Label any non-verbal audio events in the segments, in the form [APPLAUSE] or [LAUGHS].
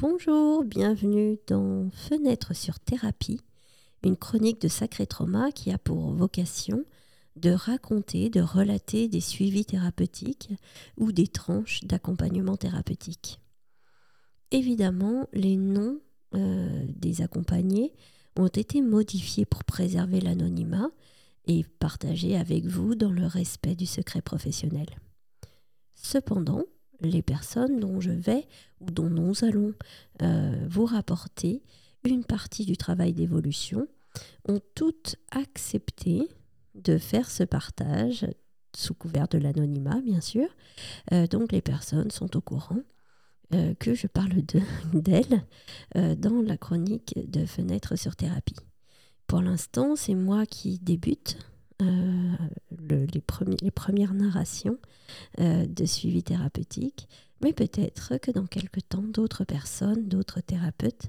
Bonjour, bienvenue dans Fenêtre sur thérapie, une chronique de Sacré Trauma qui a pour vocation de raconter, de relater des suivis thérapeutiques ou des tranches d'accompagnement thérapeutique. Évidemment, les noms euh, des accompagnés ont été modifiés pour préserver l'anonymat et partagés avec vous dans le respect du secret professionnel. Cependant, les personnes dont je vais ou dont nous allons euh, vous rapporter une partie du travail d'évolution ont toutes accepté de faire ce partage sous couvert de l'anonymat, bien sûr. Euh, donc les personnes sont au courant euh, que je parle [LAUGHS] d'elles dans la chronique de Fenêtre sur thérapie. Pour l'instant, c'est moi qui débute euh, les, premières narrations euh, de suivi thérapeutique, mais peut-être que dans quelque temps, d'autres personnes, d'autres thérapeutes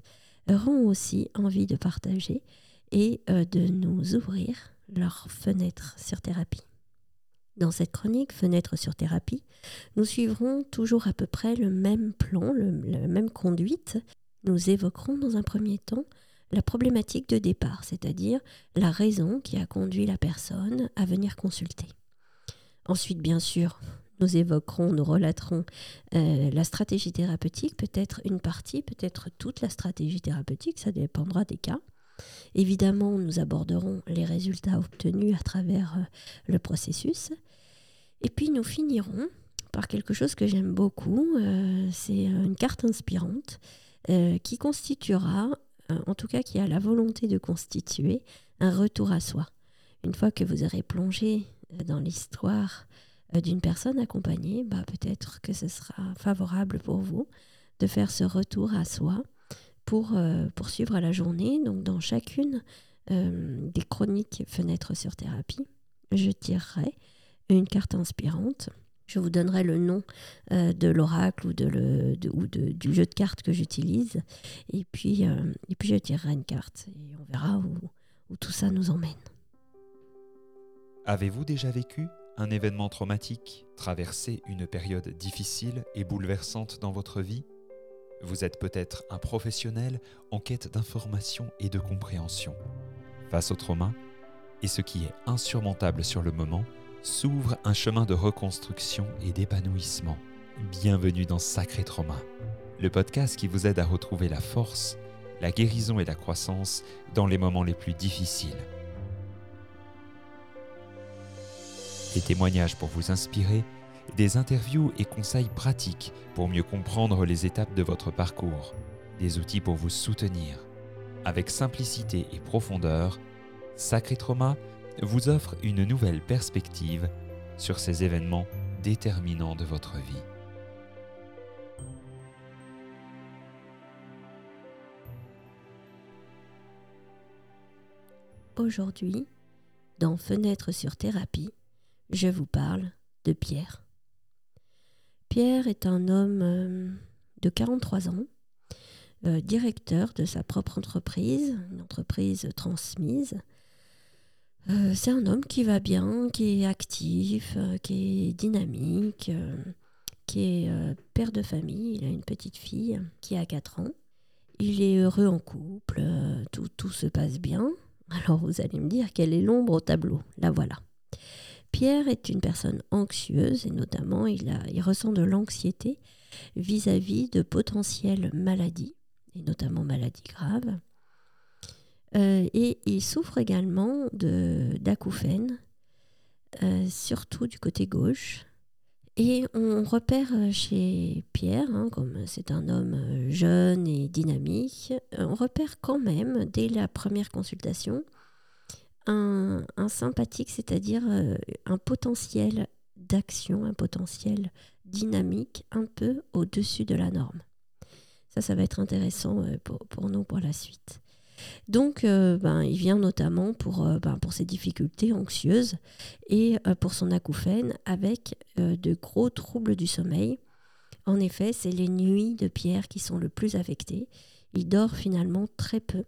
auront aussi envie de partager et euh, de nous ouvrir leur fenêtre sur thérapie. Dans cette chronique Fenêtre sur thérapie, nous suivrons toujours à peu près le même plan, la même conduite. Nous évoquerons dans un premier temps la problématique de départ, c'est-à-dire la raison qui a conduit la personne à venir consulter. Ensuite, bien sûr, nous évoquerons, nous relaterons euh, la stratégie thérapeutique, peut-être une partie, peut-être toute la stratégie thérapeutique, ça dépendra des cas. Évidemment, nous aborderons les résultats obtenus à travers euh, le processus. Et puis nous finirons par quelque chose que j'aime beaucoup, euh, c'est une carte inspirante qui constituera en tout cas qui a la volonté de constituer un retour à soi. Une fois que vous aurez plongé euh, dans l'histoire euh, d'une personne accompagnée, bah, peut-être que ce sera favorable pour vous de faire ce retour à soi pour poursuivre la journée. Donc dans chacune des chroniques Fenêtres sur thérapie, je tirerai une carte inspirante je vous donnerai le nom euh, de l'oracle ou, de le, ou de, du jeu de cartes que j'utilise. Et, puis, euh, et puis je tirerai une carte et on verra où, où tout ça nous emmène. Avez-vous déjà vécu un événement traumatique, traversé une période difficile et bouleversante dans votre vie? Vous êtes peut-être un professionnel en quête d'information et de compréhension. Face au trauma, et ce qui est insurmontable sur le moment, s'ouvre un chemin de reconstruction et d'épanouissement. Bienvenue dans Sacré Trauma, le podcast qui vous aide à retrouver la force, la guérison et la croissance dans les moments les plus difficiles. Des témoignages pour vous inspirer, des interviews et conseils pratiques pour mieux comprendre les étapes de votre parcours, des outils pour vous soutenir. Avec simplicité et profondeur, Sacré Trauma vous offre une nouvelle perspective sur ces événements déterminants de votre vie. Aujourd'hui, dans Fenêtre sur thérapie, je vous parle de Pierre. Pierre est un homme euh, de 43 ans, euh, directeur de sa propre entreprise, une entreprise transmise, euh, c'est un homme qui va bien, qui est actif, euh, qui est dynamique, euh, qui est père de famille. Il a une petite fille qui a 4 ans. Il est heureux en couple, tout, tout se passe bien. Alors vous allez me dire quelle est l'ombre au tableau? La voilà. Pierre est une personne anxieuse et notamment il, a, il ressent de l'anxiété vis-à-vis de potentielles maladies, et notamment maladies graves. Euh, et il souffre également d'acouphènes, euh, surtout du côté gauche. Et on repère chez Pierre, hein, comme c'est un homme jeune et dynamique, on repère quand même, dès la première consultation, un, sympathique, c'est-à-dire euh, un potentiel d'action, un potentiel dynamique un peu au-dessus de la norme. Ça, ça va être intéressant pour nous pour la suite. Donc, euh, ben, il vient notamment pour, euh, ben, pour ses difficultés anxieuses et euh, pour son acouphène avec de gros troubles du sommeil. En effet, c'est les nuits de Pierre qui sont le plus affectées. Il dort finalement très peu.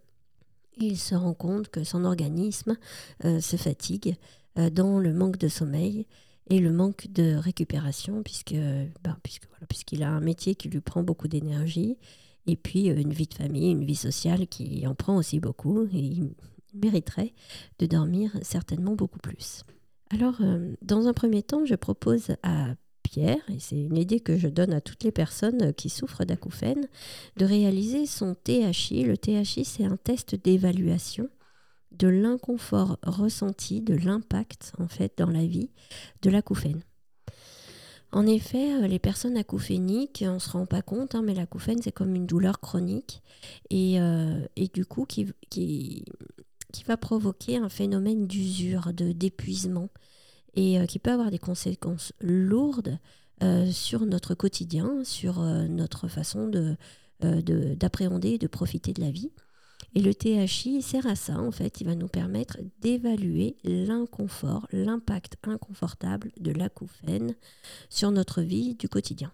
Il se rend compte que son organisme se fatigue dans le manque de sommeil et le manque de récupération puisque ben, puisque voilà, puisqu'il a un métier qui lui prend beaucoup d'énergie Et puis une vie de famille, une vie sociale qui en prend aussi beaucoup et il mériterait de dormir certainement beaucoup plus. Alors, dans un premier temps, je propose à Pierre, et c'est une idée que je donne à toutes les personnes qui souffrent d'acouphènes, de réaliser son THI. Le THI, c'est un test d'évaluation de l'inconfort ressenti, de l'impact en fait dans la vie de l'acouphène. En effet, euh, les personnes acouphéniques, on ne se rend pas compte, hein, mais l'acouphène, c'est comme une douleur chronique et, euh, du coup qui, va provoquer un phénomène d'usure, de d'épuisement et euh, qui peut avoir des conséquences lourdes sur notre quotidien, sur notre façon de, d'appréhender et de profiter de la vie. Et le THI sert à ça, en fait, il va nous permettre d'évaluer l'inconfort, l'impact inconfortable de l'acouphène sur notre vie du quotidien.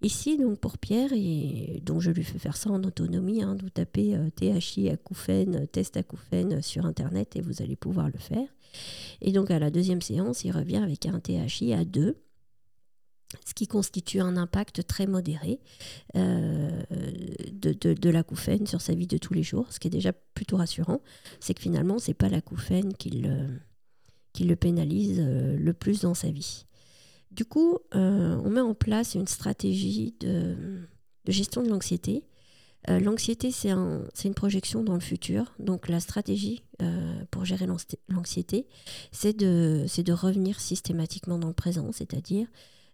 Ici, donc pour Pierre, et donc je lui fais faire ça en autonomie, hein, vous tapez euh, THI acouphène, test acouphène sur Internet et vous allez pouvoir le faire. Et donc à la deuxième séance, il revient avec un THI à 2 ce qui constitue un impact très modéré euh, de, de, l'acouphène sur sa vie de tous les jours. Ce qui est déjà plutôt rassurant, c'est que finalement, ce n'est pas l'acouphène qui le, qui le pénalise euh, le plus dans sa vie. Du coup, euh, on met en place une stratégie de, gestion de l'anxiété. l'anxiété, c'est un, une projection dans le futur. Donc la stratégie pour gérer l'anxiété, c'est de, de revenir systématiquement dans le présent, c'est-à-dire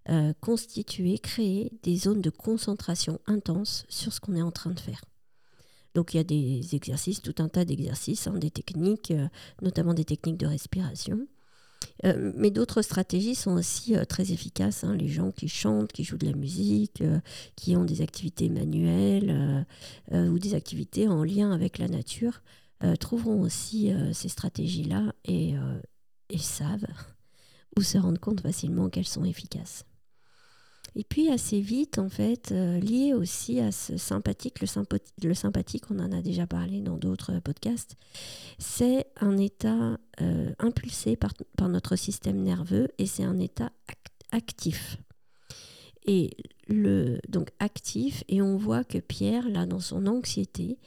euh, constituer, créer des zones de concentration intense sur ce qu'on est en train de faire. Donc il y a des exercices, tout un tas d'exercices, hein, des techniques, euh, notamment des techniques de respiration. Euh, mais d'autres stratégies sont aussi très efficaces. Hein. Les gens qui chantent, qui jouent de la musique, qui ont des activités manuelles ou des activités en lien avec la nature trouveront aussi ces stratégies-là et, et savent ou se rendent compte facilement qu'elles sont efficaces. Et puis assez vite, en fait, euh, lié aussi à ce sympathique, le, sympathique, on en a déjà parlé dans d'autres podcasts, c'est un état euh, impulsé par, notre système nerveux et c'est un état actif. Et donc actif, et on voit que Pierre, là, dans son anxiété,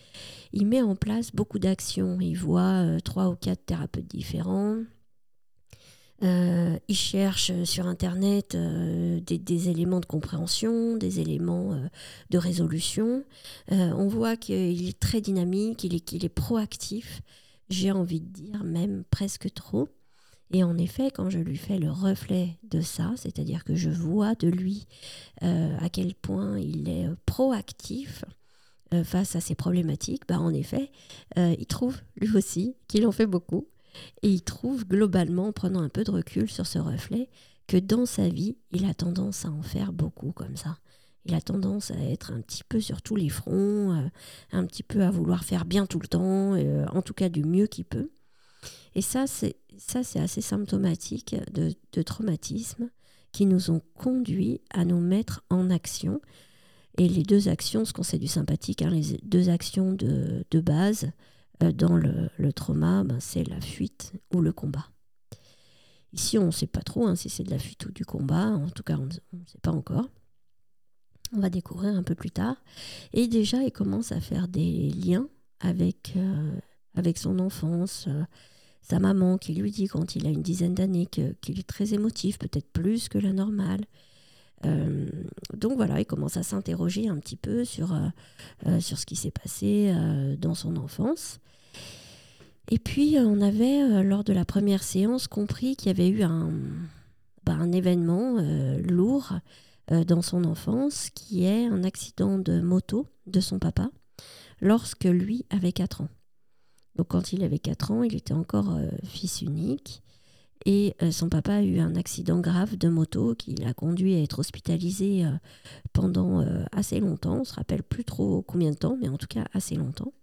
il met en place beaucoup d'actions. Il voit euh, trois ou quatre thérapeutes différents, euh, il cherche sur Internet euh, des, éléments de compréhension, des éléments euh, de résolution. on voit qu'il est très dynamique, qu'il est, qu'il est proactif, j'ai envie de dire même presque trop. Et en effet, quand je lui fais le reflet de ça, c'est-à-dire que je vois de lui à quel point il est proactif, face à ces problématiques, bah en effet, il trouve lui aussi qu'il en fait beaucoup et il trouve globalement, en prenant un peu de recul sur ce reflet, que dans sa vie, il a tendance à en faire beaucoup comme ça. Il a tendance à être un petit peu sur tous les fronts, euh, un petit peu à vouloir faire bien tout le temps, euh, en tout cas du mieux qu'il peut. Et ça, c'est ça, c'est assez symptomatique de, traumatismes qui nous ont conduits à nous mettre en action. Et les deux actions, ce qu'on sait du sympathique, hein, les deux actions de, base, dans le, trauma, ben, c'est la fuite ou le combat. Ici, on ne sait pas trop hein, si c'est de la fuite ou du combat. En tout cas, on ne sait pas encore. On va découvrir un peu plus tard. Et déjà, il commence à faire des liens avec, euh, avec son enfance. Euh, sa maman qui lui dit quand il a une dizaine d'années qu'il est très émotif, peut-être plus que la normale. Donc voilà, il commence à s'interroger un petit peu sur, sur ce qui s'est passé dans son enfance. Et puis, euh, on avait, euh, lors de la première séance, compris qu'il y avait eu un, bah, un événement euh, lourd dans son enfance, qui est un accident de moto de son papa, lorsque lui avait 4 ans. Donc quand il avait 4 ans, il était encore fils unique. Et son papa a eu un accident grave de moto qui l'a conduit à être hospitalisé pendant assez longtemps. On se rappelle plus trop combien de temps, mais en tout cas assez longtemps.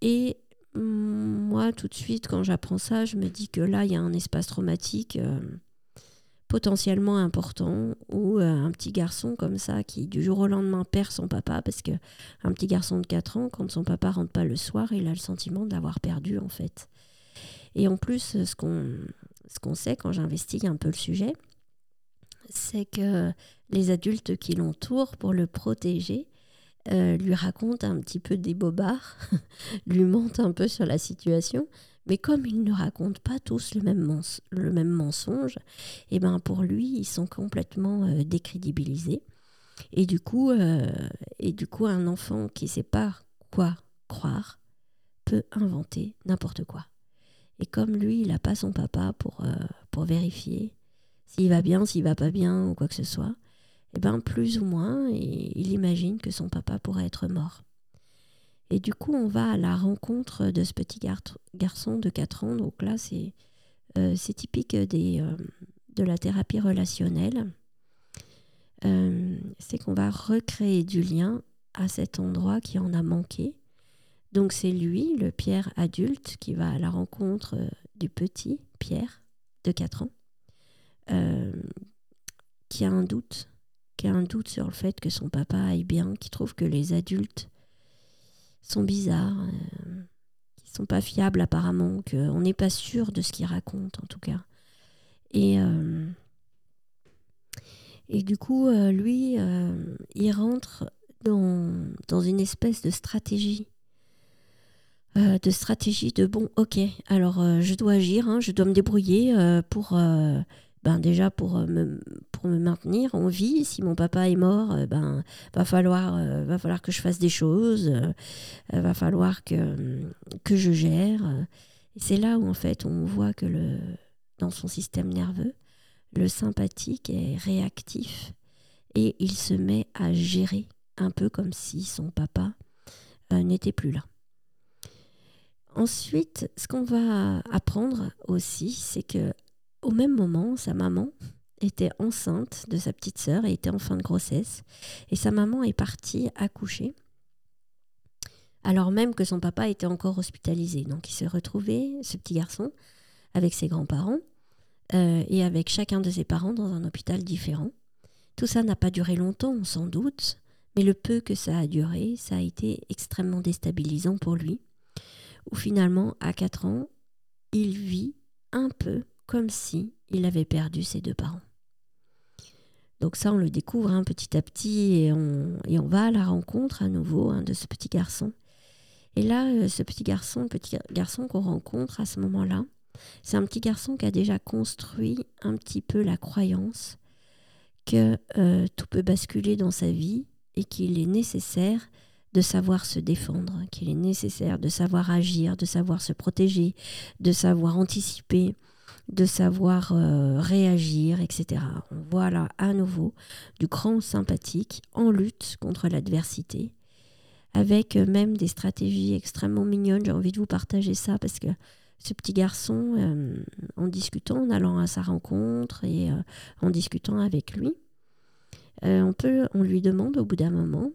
Et moi, tout de suite, quand j'apprends ça, je me dis que là, il y a un espace traumatique euh, potentiellement important où euh, un petit garçon comme ça, qui du jour au lendemain perd son papa, parce que un petit garçon de 4 ans, quand son papa rentre pas le soir, il a le sentiment d'avoir perdu, en fait. Et en plus, ce qu'on sait quand j'investigue un peu le sujet, c'est que les adultes qui l'entourent, pour le protéger, lui raconte un petit peu des bobards, [LAUGHS] lui monte un peu sur la situation, mais comme ils ne racontent pas tous le même, mensonge, et eh ben pour lui, ils sont complètement décrédibilisés. Et du, coup, et du coup, un enfant qui ne sait pas quoi croire peut inventer n'importe quoi. Et comme lui, il n'a pas son papa pour, euh, pour vérifier s'il va bien, s'il va pas bien ou quoi que ce soit, eh ben plus ou moins, il imagine que son papa pourrait être mort. Et du coup, on va à la rencontre de ce petit garçon de 4 ans. Donc là, c'est euh, typique euh, de la thérapie relationnelle. c'est qu'on va recréer du lien à cet endroit qui en a manqué donc c'est lui, le Pierre adulte, qui va à la rencontre euh, du petit Pierre de 4 ans, euh, qui a un doute, qui a un doute sur le fait que son papa aille bien, qui trouve que les adultes sont bizarres, euh, qui sont pas fiables apparemment, qu'on n'est pas sûr de ce qu'ils racontent en tout cas. Et, et du coup, lui, il rentre dans une espèce de stratégie euh, de stratégie de bon, ok, alors euh, je dois agir, hein, je dois me débrouiller euh, pour, ben déjà pour me, pour me maintenir en vie. Si mon papa est mort, ben va falloir, va falloir que je fasse des choses, va falloir que, que je gère. C'est là où en fait on voit que le, dans son système nerveux, le sympathique est réactif et il se met à gérer un peu comme si son papa n'était plus là. Ensuite, ce qu'on va apprendre aussi, c'est que au même moment, sa maman était enceinte de sa petite sœur et était en fin de grossesse. Et sa maman est partie accoucher, alors même que son papa était encore hospitalisé. Donc il s'est retrouvé, ce petit garçon, avec ses grands-parents euh, et avec chacun de ses parents dans un hôpital différent. Tout ça n'a pas duré longtemps, sans doute, mais le peu que ça a duré, ça a été extrêmement déstabilisant pour lui où finalement, à 4 ans, il vit un peu comme si il avait perdu ses deux parents. Donc ça, on le découvre hein, petit à petit et on, va à la rencontre à nouveau hein, de ce petit garçon. Et là, euh, ce petit garçon, petit garçon qu'on rencontre à ce moment-là, c'est un petit garçon qui a déjà construit un petit peu la croyance que euh, tout peut basculer dans sa vie et qu'il est nécessaire de savoir se défendre, qu'il est nécessaire de savoir agir, de savoir se protéger, de savoir anticiper, de savoir euh, réagir, etc. On voit là à nouveau du grand sympathique en lutte contre l'adversité, avec même des stratégies extrêmement mignonnes. J'ai envie de vous partager ça parce que ce petit garçon, euh, en discutant, en allant à sa rencontre et euh, en discutant avec lui, on, peut, on lui demande au bout d'un moment,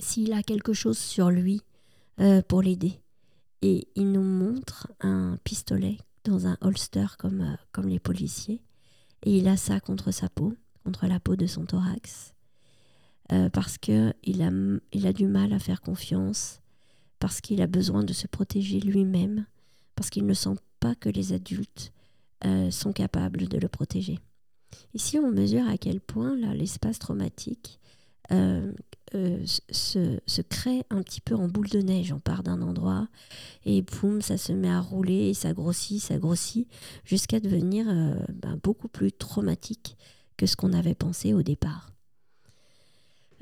s'il a quelque chose sur lui euh, pour l'aider. Et il nous montre un pistolet dans un holster comme, euh, comme les policiers. Et il a ça contre sa peau, contre la peau de son thorax. Euh, parce qu'il a, il a du mal à faire confiance, parce qu'il a besoin de se protéger lui-même, parce qu'il ne sent pas que les adultes sont capables de le protéger. Ici, on mesure à quel point l'espace traumatique euh, se, crée un petit peu en boule de neige. On part d'un endroit et boum, ça se met à rouler et ça grossit, ça grossit, jusqu'à devenir euh, ben, beaucoup plus traumatique que ce qu'on avait pensé au départ.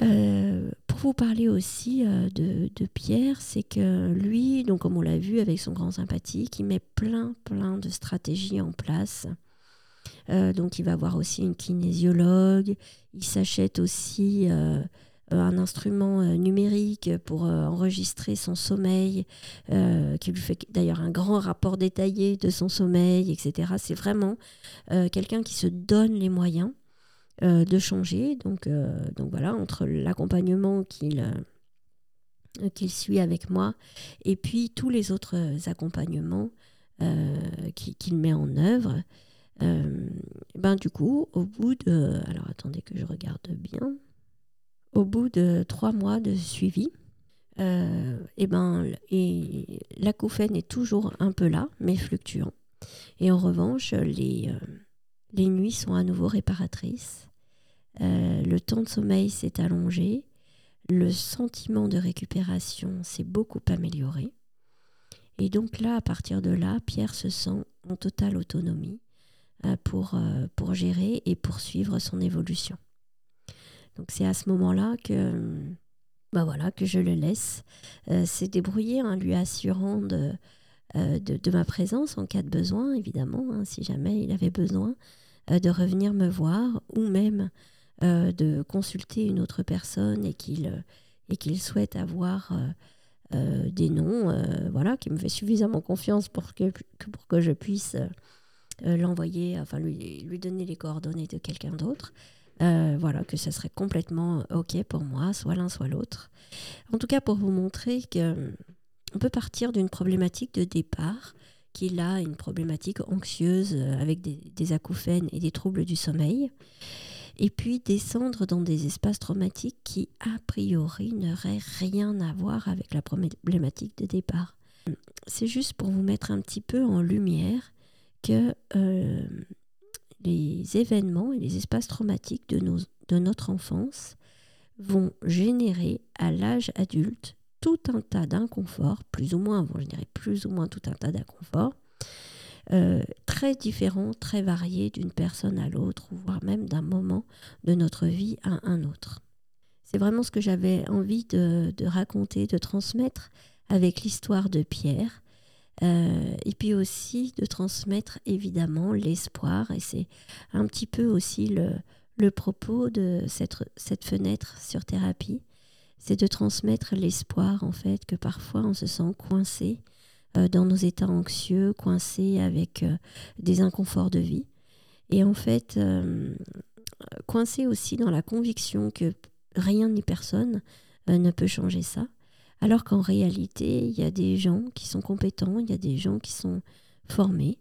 Euh, pour vous parler aussi de, de, Pierre, c'est que lui, donc comme on l'a vu avec son grand sympathique, il met plein plein de stratégies en place. Donc il va voir aussi une kinésiologue, il s'achète aussi euh, un instrument euh, numérique pour euh, enregistrer son sommeil, qui lui fait d'ailleurs un grand rapport détaillé de son sommeil, etc. C'est vraiment quelqu'un qui se donne les moyens de changer. Donc, donc voilà, entre l'accompagnement qu'il qu'il suit avec moi et puis tous les autres accompagnements qu'il met en œuvre. Ben du coup, au bout de... Alors attendez que je regarde bien. Au bout de trois mois de suivi, euh, et ben, et l'acouphène est toujours un peu là, mais fluctuant. Et en revanche, les, euh, les nuits sont à nouveau réparatrices. Euh, le temps de sommeil s'est allongé. le sentiment de récupération s'est beaucoup amélioré. Et donc là, à partir de là, Pierre se sent en totale autonomie euh, pour, euh, pour gérer et poursuivre son évolution. Donc c'est à ce moment-là que, bah voilà, que je le laisse euh, s'est débrouillé en lui assurant de, de, ma présence en cas de besoin, évidemment, hein, si jamais il avait besoin de revenir me voir ou même de consulter une autre personne et qu'il et qu'il souhaite avoir euh, des noms, euh, voilà, qui me fait suffisamment confiance pour que, pour que je puisse euh, l'envoyer, enfin lui, lui donner les coordonnées de quelqu'un d'autre. voilà, que ce serait complètement OK pour moi, soit l'un, soit l'autre. En tout cas, pour vous montrer qu'on peut partir d'une problématique de départ, qu'il a une problématique anxieuse avec des, des acouphènes et des troubles du sommeil et puis descendre dans des espaces traumatiques qui, a priori, n'auraient rien à voir avec la problématique de départ. C'est juste pour vous mettre un petit peu en lumière que euh, les événements et les espaces traumatiques de, nos, de notre enfance vont générer à l'âge adulte tout un tas d'inconforts, plus ou moins, vont générer plus ou moins tout un tas d'inconforts, euh, très différents, très variés d'une personne à l'autre, voire même d'un moment de notre vie à un autre. C'est vraiment ce que j'avais envie de, raconter, de transmettre avec l'histoire de Pierre, euh, et puis aussi de transmettre évidemment l'espoir, et c'est un petit peu aussi le, le propos de cette, cette fenêtre sur thérapie, c'est de transmettre l'espoir en fait que parfois on se sent coincé euh, dans nos états anxieux, coincés avec euh, des inconforts de vie. Et en fait, coincés aussi dans la conviction que rien ni personne ne peut changer ça. Alors qu'en réalité, il y a des gens qui sont compétents, il y a des gens qui sont formés,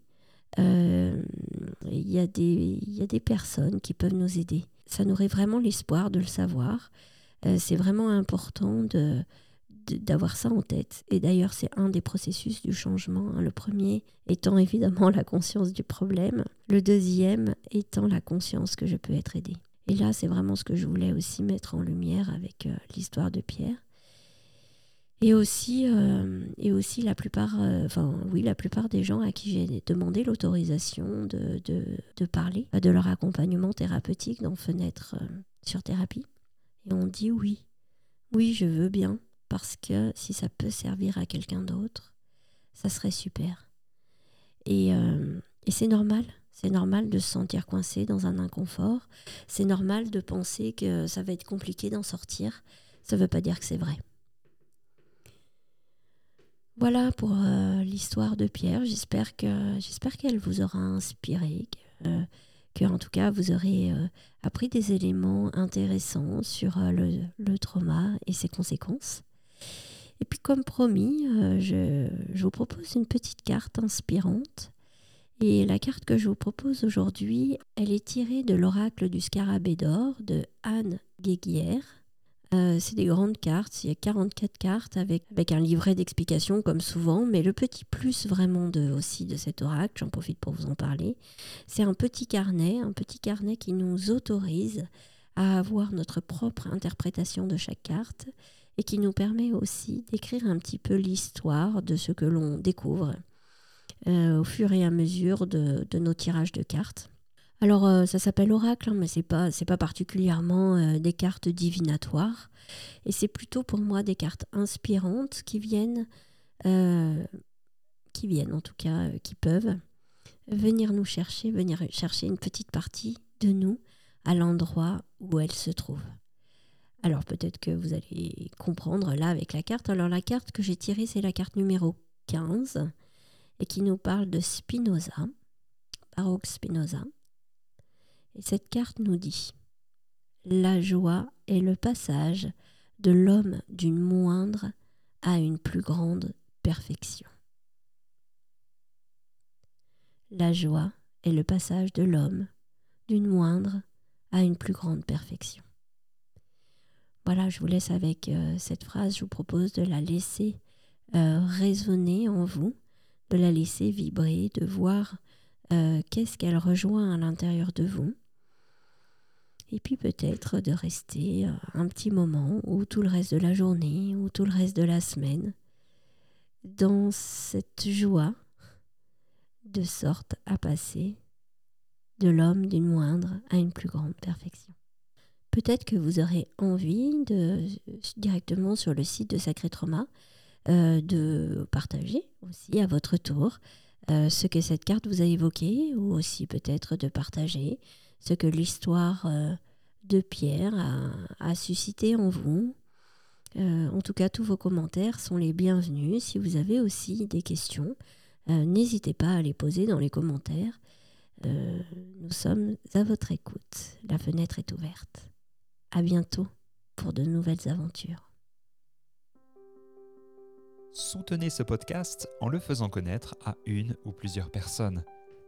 il, y a des, y a des personnes qui peuvent nous aider. Ça nourrit vraiment l'espoir de le savoir. c'est vraiment important de, d'avoir ça en tête. Et d'ailleurs, c'est un des processus du changement. Hein. Le premier étant évidemment [LAUGHS] la conscience du problème, le deuxième étant la conscience que je peux être aidé. Et là, c'est vraiment ce que je voulais aussi mettre en lumière avec euh, l'histoire de Pierre. Et aussi, euh, et aussi la plupart, euh, oui, la plupart des gens à qui j'ai demandé l'autorisation de, de, parler de leur accompagnement thérapeutique dans Fenêtre sur thérapie. Et on dit oui, oui, je veux bien parce que si ça peut servir à quelqu'un d'autre, ça serait super. Et, euh, et c'est normal, c'est normal de se sentir coincé dans un inconfort, c'est normal de penser que ça va être compliqué d'en sortir, ça ne veut pas dire que c'est vrai. Voilà pour euh, l'histoire de Pierre. J'espère que j'espère qu'elle vous aura inspiré, que, euh, en tout cas vous aurez appris des éléments intéressants sur le, le, trauma et ses conséquences. Et puis comme promis, euh, je, vous propose une petite carte inspirante. Et la carte que je vous propose aujourd'hui, elle est tirée de l'oracle du scarabée d'or de Anne Guéguière. Euh, c'est des grandes cartes, il y a 44 cartes avec, un livret d'explications comme souvent, mais le petit plus vraiment de, aussi de cet oracle, j'en profite pour vous en parler, c'est un petit carnet, un petit carnet qui nous autorise à avoir notre propre interprétation de chaque carte et qui nous permet aussi d'écrire un petit peu l'histoire de ce que l'on découvre euh, au fur et à mesure de, nos tirages de cartes. Alors euh, ça s'appelle oracle, hein, mais c'est pas pas particulièrement euh, des cartes divinatoires, et c'est plutôt pour moi des cartes inspirantes qui viennent, qui viennent en tout cas, qui peuvent venir nous chercher, venir chercher une petite partie de nous à l'endroit où elle se trouve. Alors peut-être que vous allez comprendre là avec la carte. Alors la carte que j'ai tirée, c'est la carte numéro 15 et qui nous parle de Spinoza, Baroque Spinoza. Et cette carte nous dit La joie est le passage de l'homme d'une moindre à une plus grande perfection. La joie est le passage de l'homme d'une moindre à une plus grande perfection. Voilà, je vous laisse avec euh, cette phrase. Je vous propose de la laisser euh, résonner en vous, de la laisser vibrer, de voir euh, qu'est-ce qu'elle rejoint à l'intérieur de vous. Et puis peut-être de rester euh, un petit moment ou tout le reste de la journée ou tout le reste de la semaine dans cette joie de sorte à passer de l'homme d'une moindre à une plus grande perfection. Peut-être que vous aurez envie de directement sur le site de Sacré Trauma euh, de partager aussi à votre tour euh, ce que cette carte vous a évoqué ou aussi peut-être de partager ce que l'histoire euh, de Pierre a, suscité en vous. en tout cas, tous vos commentaires sont les bienvenus. Si vous avez aussi des questions, n'hésitez pas à les poser dans les commentaires. nous sommes à votre écoute. La fenêtre est ouverte. À bientôt pour de nouvelles aventures. Soutenez ce podcast en le faisant connaître à une ou plusieurs personnes.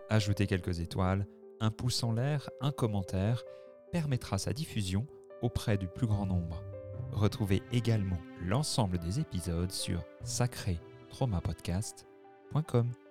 Ajoutez quelques étoiles, un pouce en l'air, un commentaire permettra sa diffusion auprès du plus grand nombre. Retrouvez également l'ensemble des épisodes sur sacré-traumapodcast.com.